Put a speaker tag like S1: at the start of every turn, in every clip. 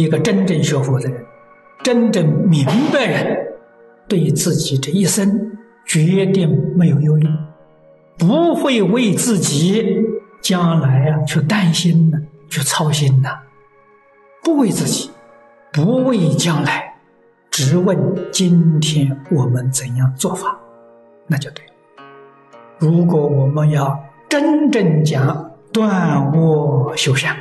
S1: 一个真正学佛的人，真正明白人，对自己这一生决定没有忧虑，不会为自己将来啊去担心呢，去操心呐，不为自己，不为将来，只问今天我们怎样做法，那就对了。如果我们要真正讲断恶修善，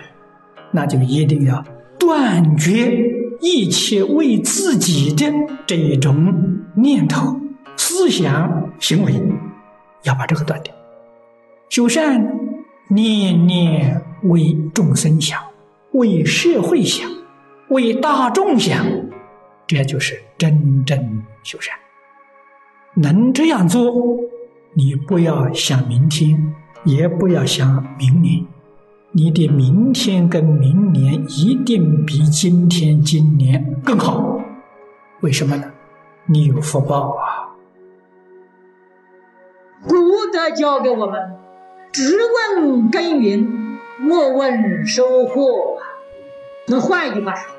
S1: 那就一定要断绝一切为自己的这种念头、思想、行为，要把这个断掉。修善，念念为众生想，为社会想，为大众想，这就是真正修善。能这样做。你不要想明天，也不要想明年，你的明天跟明年一定比今天、今年更好。为什么呢？你有福报啊！
S2: 古德教给我们：只问耕耘，莫问收获。那换一句话说，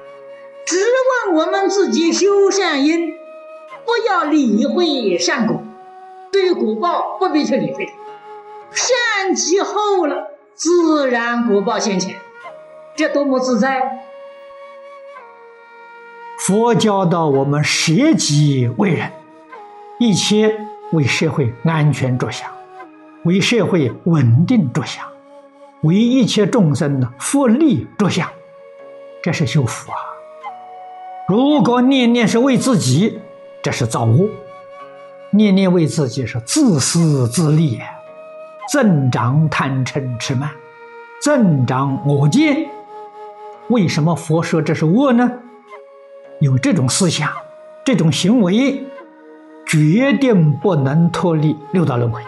S2: 只问我们自己修善因，不要理会善果。对于果报不必去理会，善积后了，自然果报现前，这多么自在！
S1: 佛教导我们舍己为人，一切为社会安全着想，为社会稳定着想，为一切众生的福利着想，这是修福啊！如果念念是为自己，这是造恶。念念为自己是自私自利，增长贪嗔痴慢，增长我见。为什么佛说这是恶呢？有这种思想，这种行为，决定不能脱离六道轮回，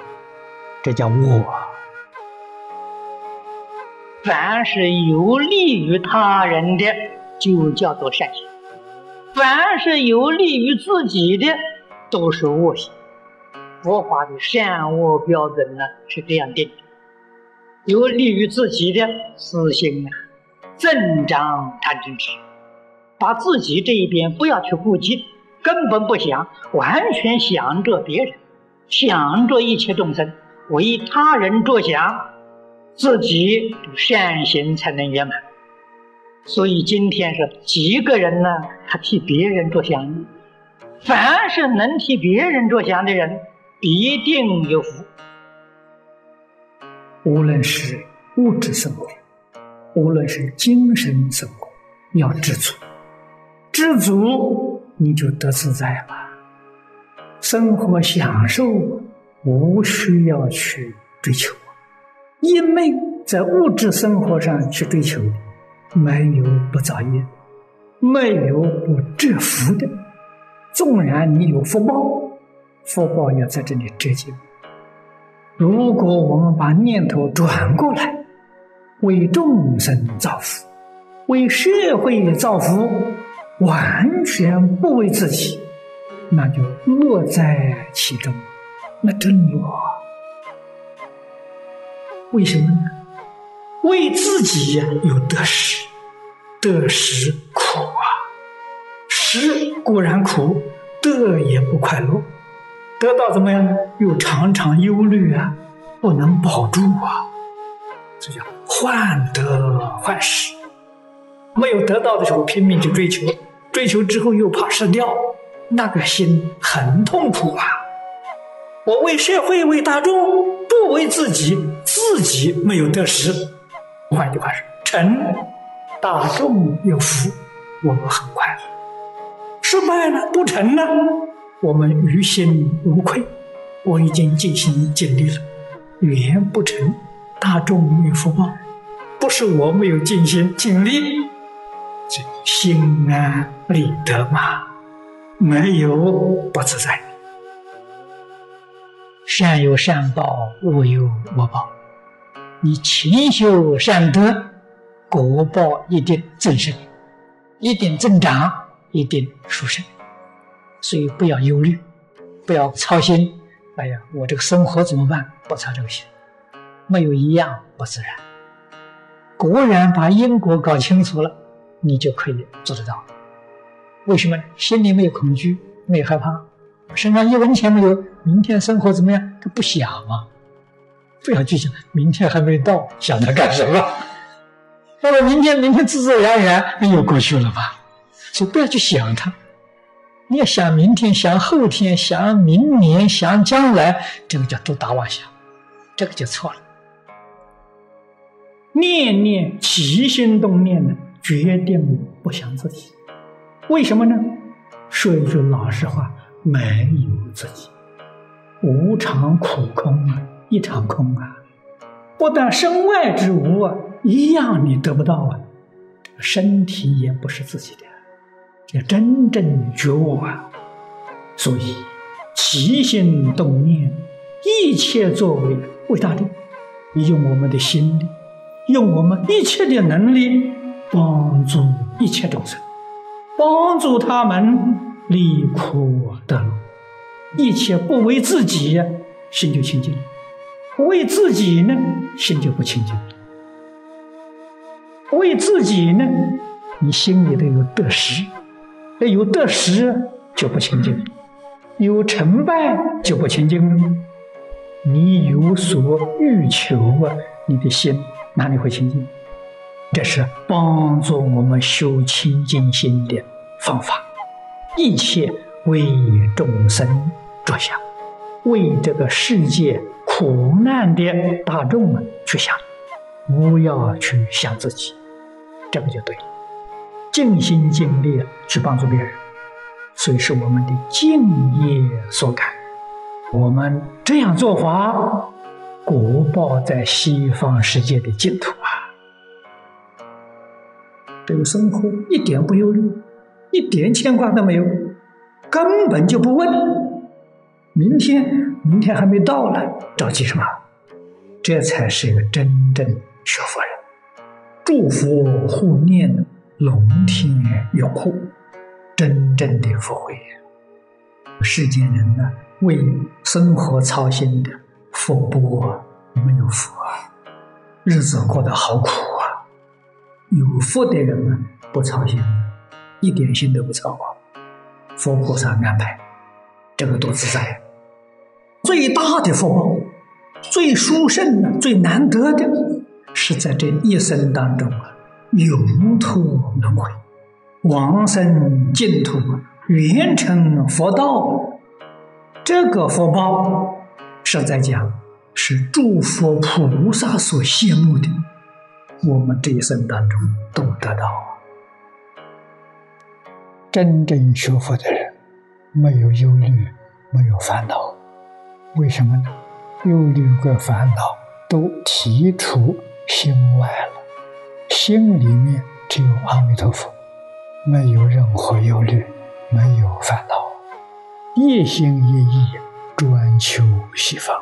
S1: 这叫恶。
S3: 凡是有利于他人的，就叫做善行；凡是有利于自己的，都是恶行，佛法的善恶标准呢是这样定的：有利于自己的私心啊，增长贪嗔痴，把自己这一边不要去顾及，根本不想，完全想着别人，想着一切众生，为他人着想，自己善行才能圆满。所以今天是几个人呢？他替别人着想？凡是能替别人着想的人，必定有福。
S1: 无论是物质生活，无论是精神生活，要知足，知足你就得自在了。生活享受无需要去追求，因为在物质生活上去追求，没有不造业，没有不折福的。纵然你有福报，福报要在这里折旧。如果我们把念头转过来，为众生造福，为社会造福，完全不为自己，那就乐在其中，那真乐。为什么呢？为自己有得失，得失苦啊。失固然苦，得也不快乐。得到怎么样呢？又常常忧虑啊，不能保住啊，这叫患得患失。没有得到的时候拼命去追求，追求之后又怕失掉，那个心很痛苦啊。我为社会为大众，不为自己，自己没有得失。换句话说，成大众有福，我们很快乐。失败了，不成了，我们于心无愧。我已经尽心尽力了，语言不成，大众有福报，不是我没有尽心尽力，这心安理得嘛，没有不自在。善有善报，恶有恶报。你勤修善德，果报一定增生，一定增长。一定殊胜，所以不要忧虑，不要操心。哎呀，我这个生活怎么办？不操这个心，没有一样不自然。果然把因果搞清楚了，你就可以做得到。为什么？心里没有恐惧，没有害怕，身上一文钱没有，明天生活怎么样？他不想啊，不要去想，明天还没到，想它干什么？到了明天，明天自自然然又过去了吧？所以不要去想它。你要想明天，想后天，想明年，想将来，这个叫多大妄想，这个就错了。念念起心动念呢，决定不想自己。为什么呢？说一句老实话，没有自己，无常苦空啊，一场空啊！不但身外之物啊，一样你得不到啊。身体也不是自己的，要真正觉悟啊！所以起心动念，一切作为为大利，用我们的心力，用我们一切的能力，帮助一切众生。帮助他们离苦得乐，一切不为自己，心就清净；为自己呢，心就不清净。为自己呢，你心里头有得失，有得失就不清净；有成败就不清净。你有所欲求啊，你的心哪里会清净？这是帮助我们修清净心的。方法，一切为众生着想，为这个世界苦难的大众们去想，不要去想自己，这个就对了。尽心尽力去帮助别人，所以是我们的敬业所感。我们这样做法，果报在西方世界的净土啊！这个生活一点不忧虑。一点牵挂都没有，根本就不问。明天，明天还没到呢，着急什么？这才是一个真正学佛人。祝福护念，龙天拥护，真正的福慧。世间人呢，为生活操心的福不过没有福啊，日子过得好苦啊。有福的人呢，不操心。一点心都不操啊！佛菩萨安排，这个多自在。最大的福报，最殊胜的、最难得的，是在这一生当中啊，永脱轮回，往生净土，圆成佛道。这个福报，实在讲是诸佛菩萨所羡慕的，我们这一生当中都得到。真正学佛的人，没有忧虑，没有烦恼，为什么呢？忧虑跟烦恼都提出心外了，心里面只有阿弥陀佛，没有任何忧虑，没有烦恼，一心一意专求西方。